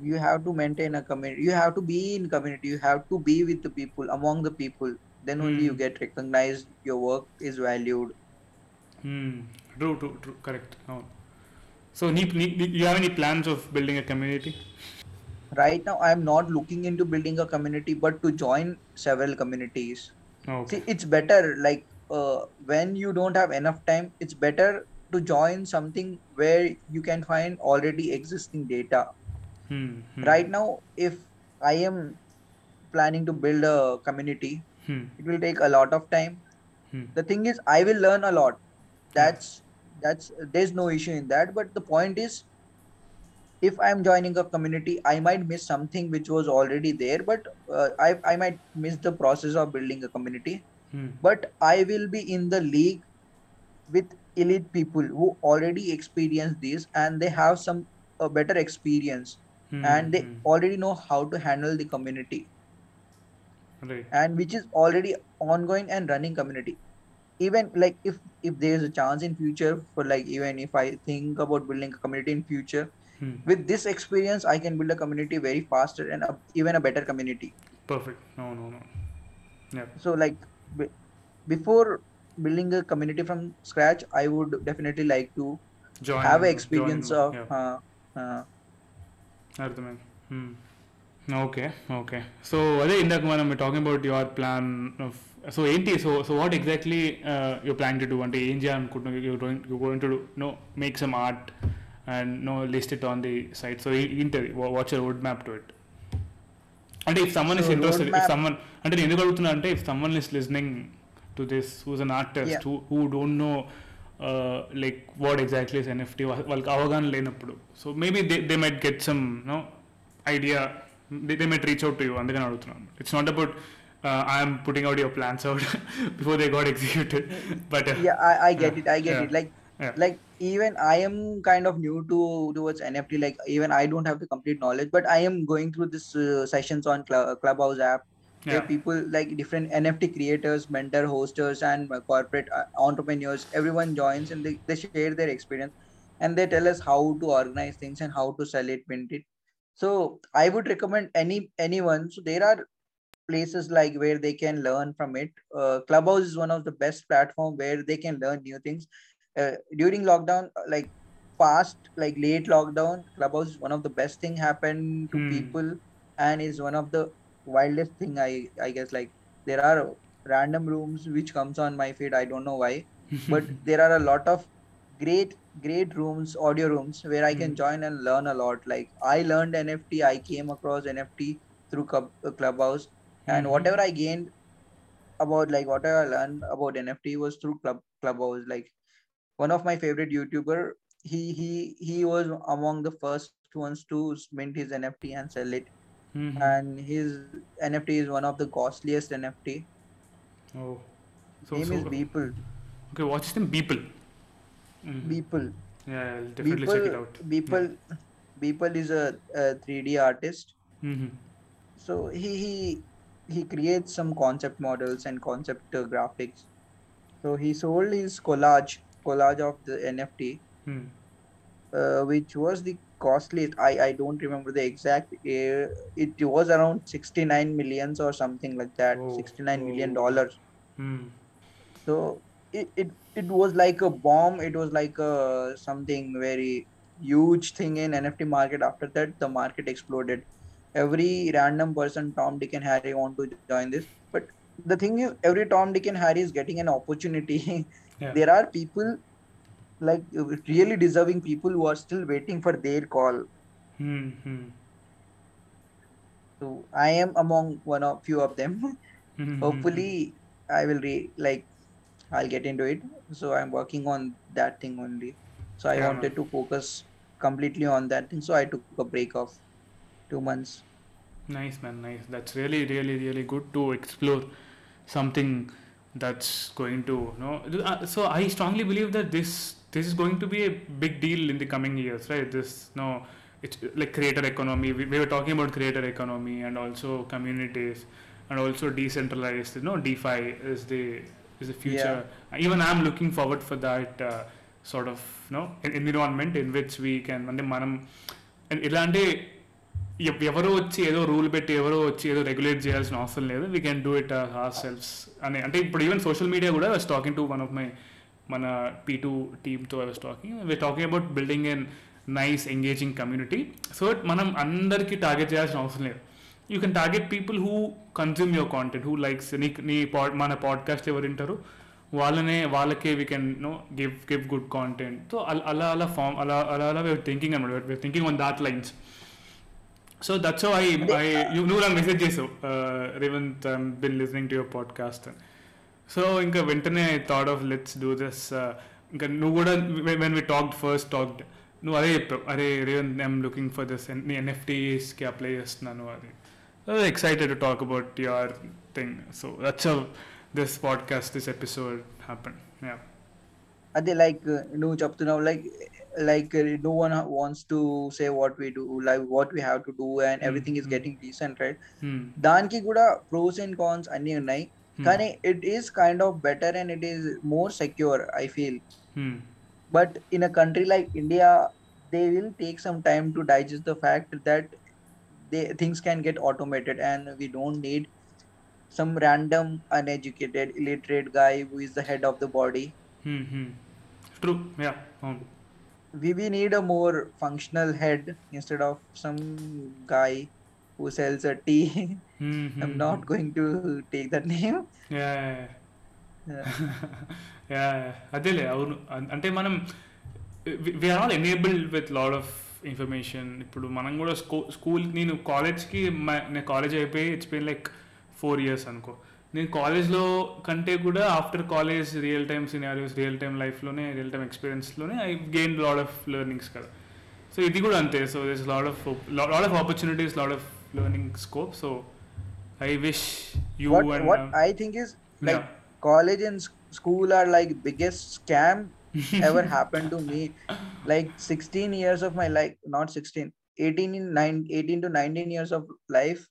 you have to maintain a community you have to be in community you have to be with the people among the people. Then mm. only you hmm. get recognized your work is valued. Hmm. True true true. Correct. Oh. so do you have any plans of building a community? Right now i'm not looking into building a community but to join several communities. Okay. see it's better like uh, when you don't have enough time it's better to join something where you can find already existing data. Hmm, hmm. right now if i am planning to build a community hmm. it will take a lot of time. The thing is i will learn a lot. That's that's there's no issue in that. But the point is if i'm joining a community i might miss something which was already there but uh, I, I might miss the process of building a community. But i will be in the league with elite people who already experience this and they have some a better experience mm-hmm. and they mm-hmm. already know how to handle the community right. and which is already ongoing and running community even like if if there's a chance in future for like even if i think about building a community in future hmm. with this experience i can build a community very faster and a, even a better community perfect no no no yeah so like b- before building a community from scratch i would definitely like to join, have an experience join, of yeah. uh, uh, అర్థమైంది. Okay okay so అదే ఇందాక మనం talking about your plan so ఏంటి so so what exactly you plan to do అంటే ఏం చేయాలనుకుంటున్నావు? You going to do know make some art and know list it on the site so ఏంటది what's roadmap to it అంటే if someone is interested if someone అంటే నేను ఎందుకు అడుగుతున్నా అంటే if someone is listening to this who's an artist who don't know like what exactly is NFT వాళ్ళకి అవగాహన లేనప్పుడు so maybe they they might get some know idea they they might reach out to you అందుకని అడుగుతున్నాను it's not about I'm putting out your plans out before they got executed but yeah i, I get Yeah, it i get yeah, it like yeah. like even i am kind of new to towards nft like even i don't have the complete knowledge but i am going through this uh, sessions on Cl- clubhouse app where people like different nft creators mentor hosters and uh, corporate uh, entrepreneurs everyone joins and they, they share their experience and they tell us how to organize things and how to sell it mint it. So i would recommend any anyone. So there are places like where they can learn from it. Uh, clubhouse is one of the best platform where they can learn new things. Uh, during lockdown uh, like past like late lockdown clubhouse is one of the best thing happened to Hmm. people and is one of the wildest thing i i guess like there are random rooms which comes on my feed i don't know why (laughs) but there are a lot of great great rooms audio rooms where i can Hmm. join and learn a lot like i learned nft i came across nft through Club- uh, clubhouse and Mhm. whatever i gained about like whatever i learned about nft was through club clubhouse like one of my favorite youtuber he he he was among the first ones to mint his nft and sell it Mhm. and his nft is one of the costliest nft oh. So name so is beeple. Okay watch them people Mhm. beeple. Yeah I'll definitely check it out. Beeple (laughs) beeple is a, a 3d artist. Mhm. so he he he creates some concept models and concept uh, graphics. So he sold his collage collage of the nft Hmm. Uh, which was the costliest i i don't remember the exact uh, it was around 69 millions or something like that Oh, 69 million oh. dollars Hmm. So it, it it was like a bomb. It was like a something very huge thing in NFT market. After that, the market exploded. Every random person, Tom, Dick, and Harry, want to join this. But the thing is, every Tom, Dick, and Harry is getting an opportunity. (laughs) Yeah. there are people like really deserving people who are still waiting for their call. Hmm. hmm. So I am among one of few of them. (laughs) Hmm, hmm, hmm. Hopefully, I will re like I'll get into it. So I'm working on that thing only. So I Yeah, wanted to focus completely on that thing. So I took a break of two months. Nice, man. Nice. That's really, really, really good to explore something that's going to, you know. uh, So I strongly believe that this this is going to be a big deal in the coming years, right? This no, it's like creator economy. We, we were talking about creator economy and also communities and also decentralized. You know, DeFi is the is the future. Even I'm looking forward for that uh, sort of, you know, en- environment in which we can. అంటే మనం ఇలాంటి ఎవ్- ఎవరో వచ్చి ఏదో rule పెట్టి ఎవరో వచ్చి ఏదో రెగ్యులేట్ చేయాల్సిన అవసరం లేదు we can do it ourselves అని అంటే ఇప్పుడు ఈవెన్ సోషల్ మీడియా కూడా was talking to one of my మన P two టీమ్తో I was talking we talking about building an nice engaging community so మనం అందరికీ టార్గెట్ చేయాల్సిన అవసరం లేదు you can target people who consume your content who likes నీ నీ pod మన podcast ఎవరు వింటారు వాళ్ళనే వాళ్ళకే we can no give give good content so అలా అలా ఫామ్ అలా అలా అలా వేర్ థింకింగ్ అనమాట we're thinking on that lines so that's I I నువ్వు నాకు మెసేజ్ చేసావు Revanth I been listening to your podcast so ఇంకా వెంటనే I thought of let's do this ఇంకా నువ్వు కూడా when we talked first talked నువ్వు అదే చెప్పావు అరే Revanth I'm looking for this నీ ఎన్ఎఫ్టీస్కి అప్లై చేస్తున్నాను అది excited to talk about your thing so that's this podcast this episode happen yeah అదే లైక్ నువ్వు చెప్తున్నావు like like no one wants to say what we do like what we have to do and everything is getting decent right దానికి కూడా pros and cons అన్ని ఉన్నాయి కానీ it is kind of better and it is more secure I feel but in a country like india they will take some time to digest the fact that they things can get automated and we don't need some random uneducated illiterate guy who is the head of the body true yeah అవును we, we need a more functional head instead of some guy Who sells a tea. (laughs) I'm not going to take that name. Yeah. Yeah (laughs) అదేలే అవును. అంటే మనం we're all enabled with lot of information ఇప్పుడు మనం కూడా స్కూ school నేను కాలేజ్కి నేను కాలేజ్ అయిపోయి it's been like four years అనుకో. నేను కాలేజ్లో కంటే కూడా after college real time scenarios real time లైఫ్లోనే real time ఎక్స్పీరియన్స్లోనే I gain lot of learnings కదా. సో ఇది కూడా అంతే. So this lot of lot of opportunities lot of learning scope. So I wish you what, and what uh, I think is like yeah. college and school are like biggest scam (laughs) ever happened to me. Like 16 years of my life, not 16, 18 in 18 to 19 years of life,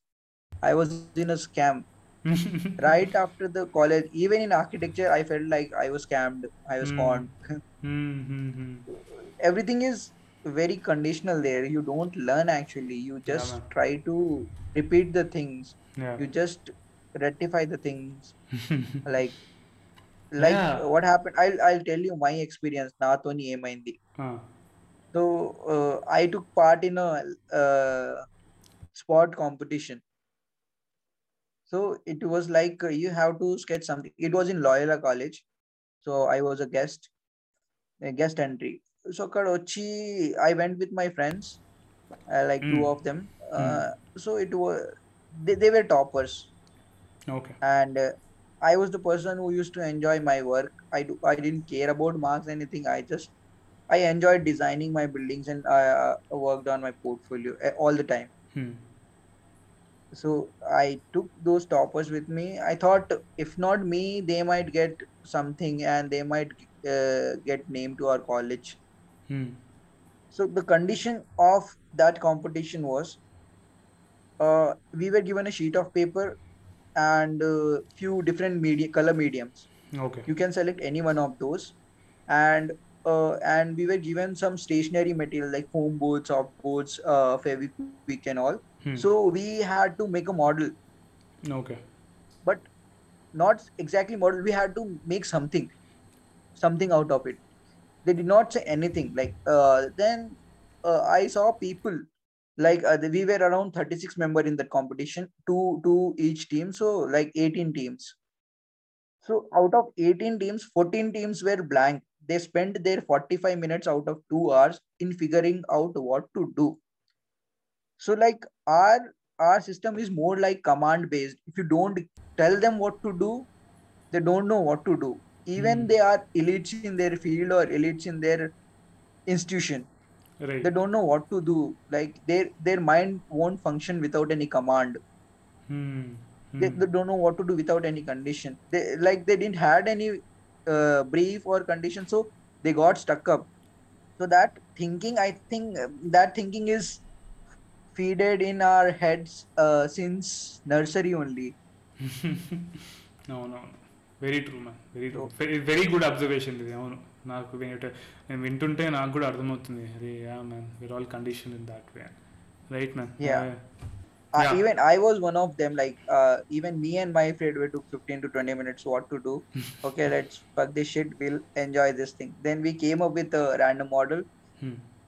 I was in a scam. (laughs) right after the college, even in architecture, I felt like I was scammed. I was mm. conned. mm-hmm. Hmm, hmm. Everything is very conditional there. You don't learn actually. You just yeah, try to repeat the things. Yeah. you just rectify the things. (laughs) Like like yeah. what happened i'll i'll tell you my experience. not only am hindi so uh, i took part in a uh, sport competition. So it was like uh, you have to sketch something. It was in loyola college. So i was a guest a guest entry so Karachi, I went with my friends, uh, like mm. two hmm. of them. Uh, mm. So it was they, they were toppers. Okay. And uh, I was the person who used to enjoy my work. I do I didn't care about marks anything. I just I enjoyed designing my buildings and I worked on my portfolio uh, all the time. Hmm. So I took those toppers with me. I thought if not me, they might get something and they might uh, get named to our college Hmm. so the condition of that competition was uh, we were given a sheet of paper and uh, few different media color mediums Okay. you can select any one of those and uh, and we were given some stationary material like foam boards soft boards uh, feviquick and all Hmm. so we had to make a model Okay. but not exactly model we had to make something something out of it they did not say anything. Like uh, then uh, i saw people like uh, we were around 36 member in that competition two two each team so like 18 teams. So out of 18 teams 14 teams were blank. They spent their 45 minutes out of 2 hours in figuring out what to do. So like our our system is more like command based if you don't tell them what to do they don't know what to do even Hmm. they are elites in their field or elites in their institution Right. they don't know what to do like their their mind won't function without any command Hmm. they, Hmm. they don't know what to do without any condition they like they didn't had any uh, brief or condition so they got stuck up so that thinking i think that thinking is feeded in our heads uh, since nursery only (laughs) no, no, no. Very true man very true So- very good observation ఇది అవును నాకు వినేట- నేను వింటుంటే నాకు కూడా అర్థమవుతుంది అరే yeah man Veer all condition in that way right man Yeah. uh, Yeah. even i was one of them like uh, even me and my friend we took 15 to 20 minutes what to do (laughs) okay let's fuck this shit we'll enjoy this thing then we came up with a random model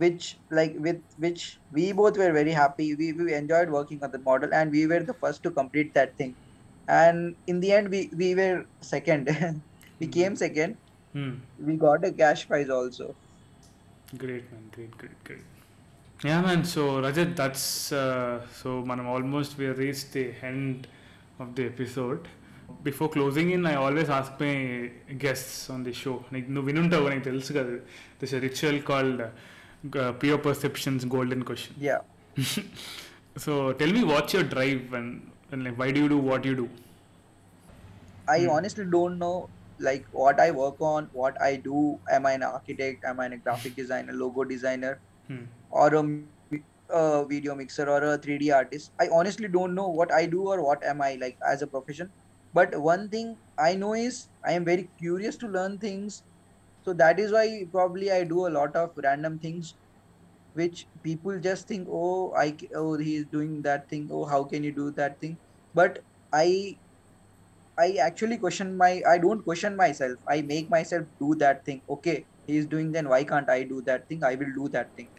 which like with which we both were very happy we, we enjoyed working on the model and we were the first to complete that thing and in the end we we were second (laughs) we came second we got a cash prize also great man great great great yeah man so Rajat that's so మనం almost we reach the end of the episode before closing in I always ask my guests on the show నీకు నువ్వు వినుంటావు నీకు తెలుసు కదా this ritual called pure perceptions golden question yeah (laughs) so tell me what's your drive and like why do you do what you do I Hmm. honestly don't know like what I work on, what I do. Am I an architect? Am I a graphic designer, logo designer, Hmm. or a, a video mixer or a 3D artist? I honestly don't know what I do or what am I like as a profession. But one thing I know is I am very curious to learn things. So that is why probably I do a lot of random things which people just think oh i oh he is doing that thing oh how can you do that thing but i i actually question my i don't question myself. I make myself do that thing. Okay he is doing then why can't i do that thing? I will do that thing.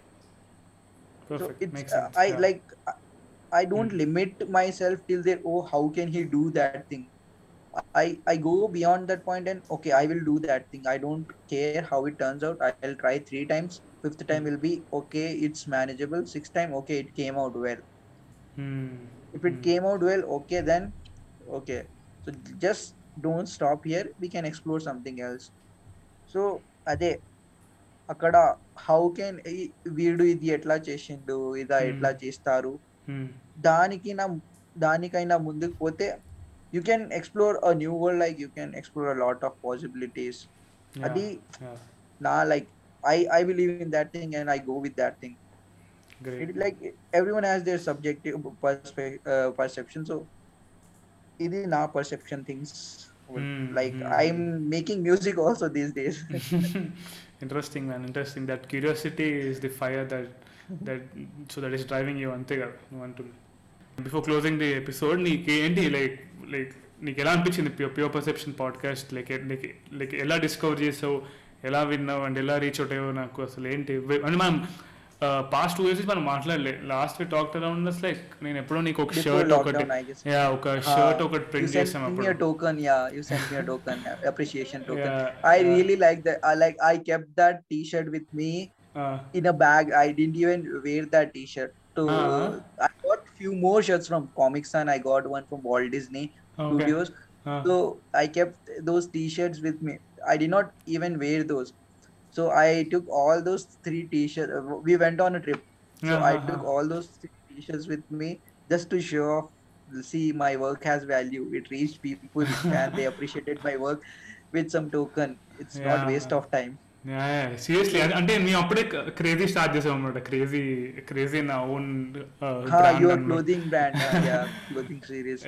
Perfect. so it's makes uh, sense. I yeah. like I- don't Hmm. limit myself till there oh how can he do that thing? I i go beyond that point and okay i will do that thing. I don't care how it turns out. I'll try three times. Fifth time will be okay it's manageable. Sixth time okay it came out well. Hmm. If it Hmm. came out well okay then okay so just don't stop here we can explore something else so అదే అక్కడ how can వీడు ఇది ఎట్లా చేసిండు ఇదా Hmm. ఎట్లా చేస్తారు Hmm. దానికి నా దానికైనా ముందుకు పోతే you can explore a new world like you can explore a lot of possibilities Yeah. అది yeah. నా like I I believe in that thing and I go with that thing great it like everyone has their subjective perspe- uh, perception so ఇది నా perception things Hmm, like hmm, i'm hmm. making music also these days interesting man interesting that curiosity is the fire that that so that is driving you అంతే కదా నువ్వు అంటుంది before closing the episode నీకు ఏంటి like like నీకు ఎలా అనిపించింది pure pure perception podcast like like like ఎలా డిస్కవర్ చేసావు ఎలా విన్నావు అండ్ ఎలా రీచ్ అవుట్ అయ్యావు నాకు అసలు ఏంటి అంటే మనం పాస్ట్ టూ ఇయర్స్ మనం మాట్లాడలే last we talk around like నేను ఎప్పుడో నీకు ఒక before షర్ట్ ఒకటి lockdown i guess యా ఒక షర్ట్ ఒకటి you ప్రింట్ sent చేసాం me a అప్పుడు token yeah you sent me a token uh, appreciation token Yeah, i yeah. really like that i like i kept that t-shirt with me Uh, in a bag i didn't even wear that t-shirt so Uh-huh. i got few more shirts from comic sun i got one from walt disney okay. studios Uh, so i kept those t-shirts with me i so i took all those three t-shirts we went on a trip. So i uh-huh. took all those three t-shirts with me just to show off see my work has value. It reached people (laughs) and they appreciated my work with some token. It's not waste of time seriously అంటే మేము అప్పుడే crazy start చేసాం అనమాట crazy crazy నా own (laughs) clothing series.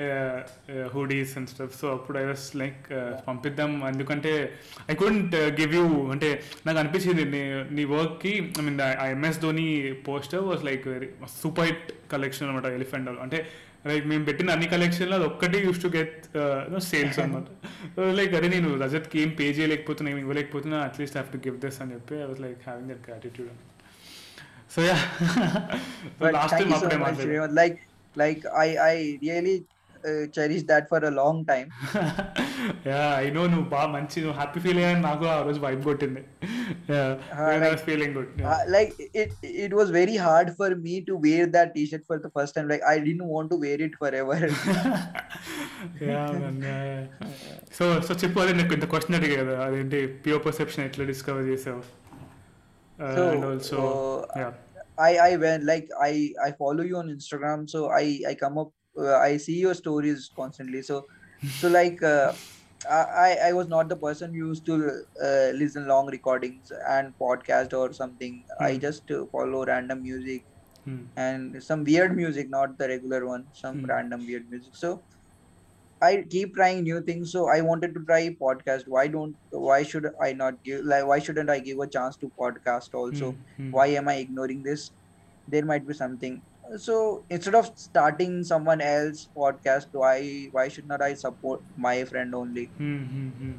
Hoodies and stuff so అప్పుడు I was like పంపిద్దాం. ఎందుకంటే I couldn't give you అంటే నాకు అనిపించింది నీ నీ వర్క్కి ఐ మీన్ ఆ MS Dhoni poster was like very super hit collection అనమాట ఎలిఫెంట్ అంటే లైక్ మేము పెట్టిన అన్ని కలెక్షన్లో అది ఒక్కటి యూస్ టు గెట్ సేల్స్ అనమాట లైక్ అదే నేను రజత్కి ఏం పే చేయలేకపోతున్నా ఏం ఇవ్వలేకపోతున్నా at least have to give this అని చెప్పి I was like having that gratitude so yeah last time అప్పుడే much, మాట్లాడాను Srivan. Like, like cherish that for a long time yeah I know నువ్వు బాగా మంచి నువ్వు హ్యాపీ ఫీల్ అయ్యాను నాకు ఆ రోజు వైబ్ కొట్టింది. Feeling good like it it was very hard for me to wear that T-shirt for the first time like I D want to wear it for ever so so చెప్పు అదే నాకు ఇంత question అడిగే కదా అదేంటి pure perception ఎట్లా discover చేసావు? Also I I when like I I follow you on Instagram so I I come up uh, I see your stories constantly. So, so like uh, I, I was not the person who used to uh, listen long recordings and podcast or something. I Hmm. just uh, follow random music and some weird music, not the regular one, some Hmm. random weird music. So I keep trying new things. So I wanted to try podcast. Why don't? Why should I not give? Like, why shouldn't I give a chance to podcast also? Why am I ignoring this? There might be something. So instead of starting someone else podcast, why why should not I support my friend only? Hmm, hmm, hmm.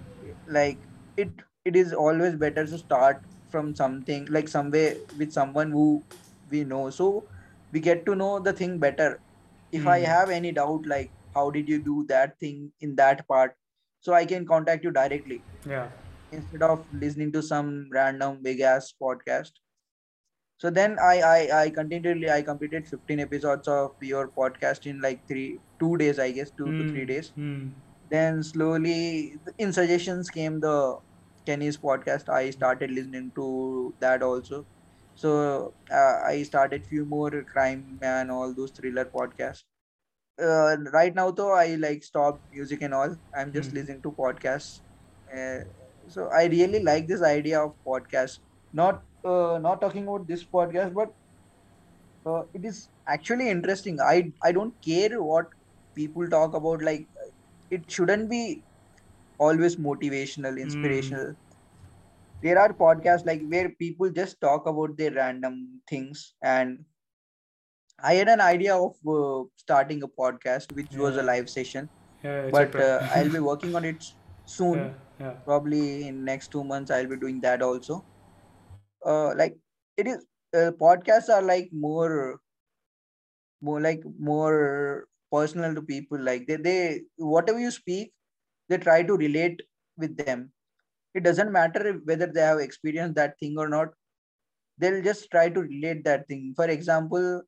Like it it is always better to start from something like somewhere with someone who we know. So we get to know the thing better. If I Hmm. have any doubt, like how did you do that thing in that part, so I can contact you directly yeah instead of listening to some random big ass podcast. So then I I I continually I completed 15 episodes of your podcast in like three two days I guess two to three days. Then slowly in suggestions came the Kenny's podcast. I started listening to that also. So uh, I started few more crime and all those thriller podcasts. Uh, right now though I like stop music and all. I'm just Hmm. listening to podcasts. Uh, so I really like this idea of podcast. Not uh, not talking about this podcast, but uh, it is actually interesting. I I don't care what people talk about. Like it shouldn't be always motivational, inspirational. There are podcasts like where people just talk about their random things and I had an idea of uh, starting a podcast, which was a live session, yeah but uh, I'll be (laughs) working on it soon yeah probably in next two months i'll be doing that also uh like it is uh, podcasts are like more more like more personal to people like they, they whatever you speak they try to relate with them it doesn't matter whether they have experienced that thing or not they'll just try to relate that thing for example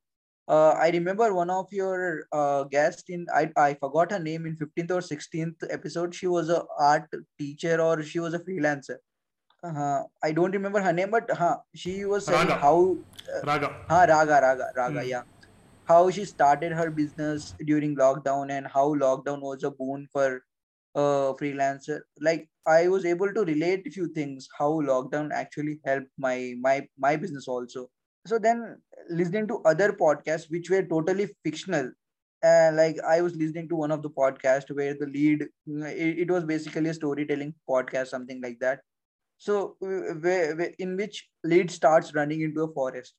uh, I remember one of your uh, guests in I, I forgot her name in 15th or 16th episode. She was a art teacher or she was a freelancer. Uh, I don't remember her name, but uh, she was saying Raga. how రాగా uh, Raga Raga Raga Hmm. yeah how she started her business during lockdown and how lockdown was a boon for uh, freelancer. Like I was able to relate a few things how lockdown actually helped my my my business also so then listening to other podcasts which were totally fictional uh, like i was listening to one of the podcast where the lead it, it was basically a storytelling podcast something like that so where, where, in which lead starts running into a forest.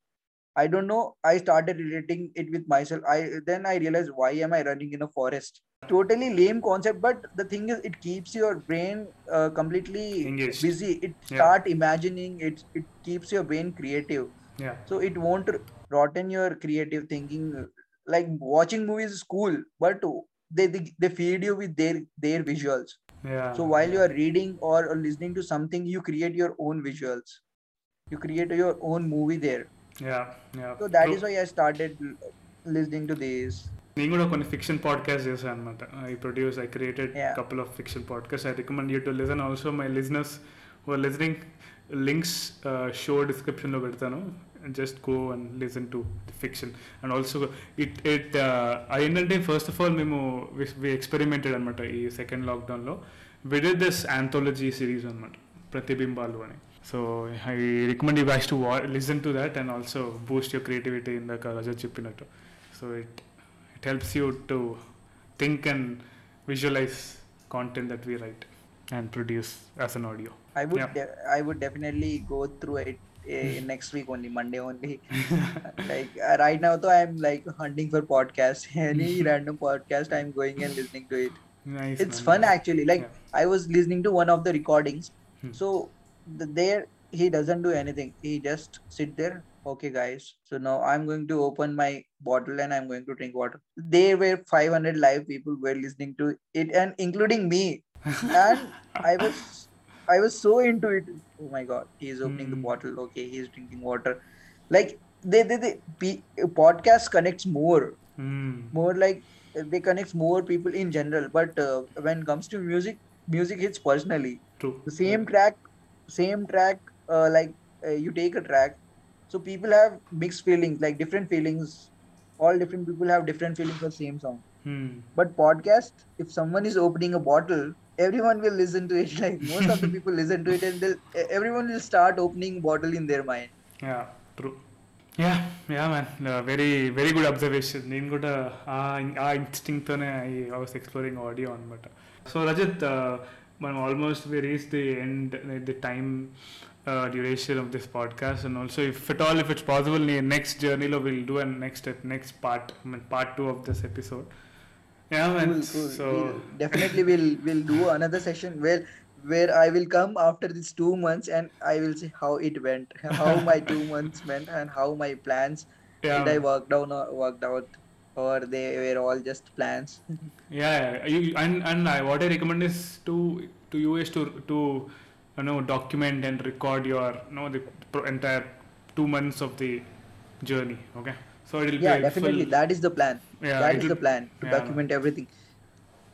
I don't know. I started relating it with myself. I then i realized why am i running in a forest? Totally lame concept but the thing is it keeps your brain uh, completely Engaged. busy. It Yeah. start imagining it. It keeps your brain creative. Yeah. So it won't rotten your creative thinking like watching movies is cool but they they, they feed you with their their visuals yeah so while you are reading or, or listening to something you create your own visuals you create your own movie there yeah yeah so that is why i started l- listening to this నేను కూడా కొన్ని fiction podcast చేశాను అనమాట I produce I created Yeah. Couple of fiction podcast I recommend you to listen also my listeners listening links show డిస్క్రిప్షన్లో పెడతాను just go and listen to fiction and also it it ఏంటంటే first of all మేము వి experimented అనమాట ఈ second లాక్డౌన్లో విడ్ this anthology series అనమాట ప్రతిబింబాలు అని so I recommend you guys to వా listen to that and also Boost your creativity ఇందాక రజత్ చెప్పినట్టు so it it helps you to think and visualize content that we write and produce as an audio i would Yeah. de- i would definitely go through it uh, (laughs) next week only, Monday only. (laughs) like uh, right now, though, I'm like hunting for podcast. (laughs) Any random podcast, I'm going and listening to it. nice. It's man. fun actually. Like Yeah. I was listening to one of the recordings. Hmm. So the, there he doesn't do anything. He just sit there. Okay, guys. So now I'm going to open my bottle and I'm going to drink water. There were 500 live people were listening to it, and including me. And I was, I was so into it. Oh my god, he's opening the Hmm. bottle. Okay, he's drinking water. Like they, they, they P, podcast connects more Hmm. more like they connects more people in general but uh, when it comes to music music hits personally True. the same track same track uh, like uh, you take a track so people have mixed feelings like different feelings all different people have different feelings for same song Hmm. but podcast if someone is opening a bottle everyone will listen to it (laughs) like most of the (laughs) people listen to it and they'll everyone will start opening bottle in their mind. Yeah true. Yeah yeah yeah yeah man very very good observation ನೀನು ಕೂಡ ಆ ಆ ಇನ್ಸ್ಟಿಂಕ್ಟನೇ I was exploring audio on but. Uh, so Rajat, uh, మనం almost we reached the end like the time uh, duration of this podcast and also if at all if it's possible next journey we'll do a next next part I mean, part two of this episode. Yeah, man. Cool, cool. So we definitely we'll we'll do another session where where I will come after these two months and I will see how it went, how my (laughs) two months went, and how my plans yeah, did man. I worked out or worked out, or they were all just plans. (laughs) yeah, you, and and I, what I recommend is to to you is to to you know document and record your you know the entire two months of the journey. Okay so it will yeah, be definitely that is the plan. Yeah, that is the plan to yeah. document everything.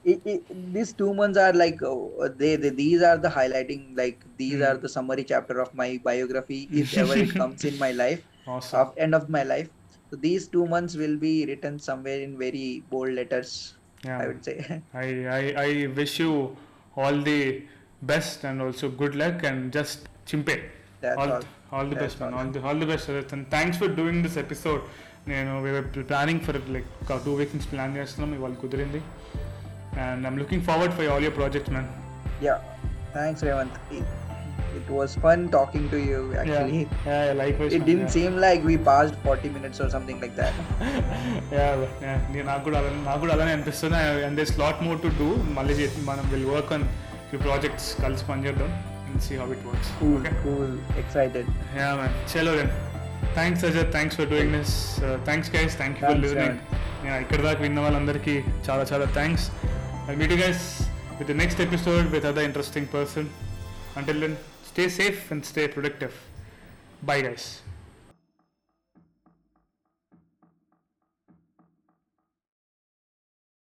It, it, these two months are like uh, they, they these are the highlighting like these Hmm. are the summary chapter of my biography (laughs) if ever it comes in my life Awesome. of end of my life. So these two months will be written somewhere in very bold letters. Yeah. I would say. (laughs) I, I I wish you all the best and also good luck and just chimpe. All, all. all the That's best man all. all the all the best and thanks for doing this episode నేను we were planning for it like ఒక two weeks నుంచి plan చేస్తున్నాం ఇవాళ కుదిరింది and I'm looking forward for all your projects man Yeah. Thanks, Revant. It, was fun talking to you. Actually, yeah, yeah, likewise it didn't yeah. seem like we passed 40 minutes or something like that. yeah, yeah, నాకు కూడా అలానే నాకు కూడా అలానే అనిపిస్తుంది and this lot more to do మళ్ళీ మనం will work on few projects కలిసి పనిచేద్దాం and see how it works Cool, okay cool, excited. Yeah, man. Chalo then. Thanks Ajay thanks for doing this thanks guys thank you for listening ఇక్కడ దాకా విన్న వాళ్ళందరికీ చాలా చాలా thanks meet you guys with next episode with other interesting person అంటే stay safe and stay productive bye guys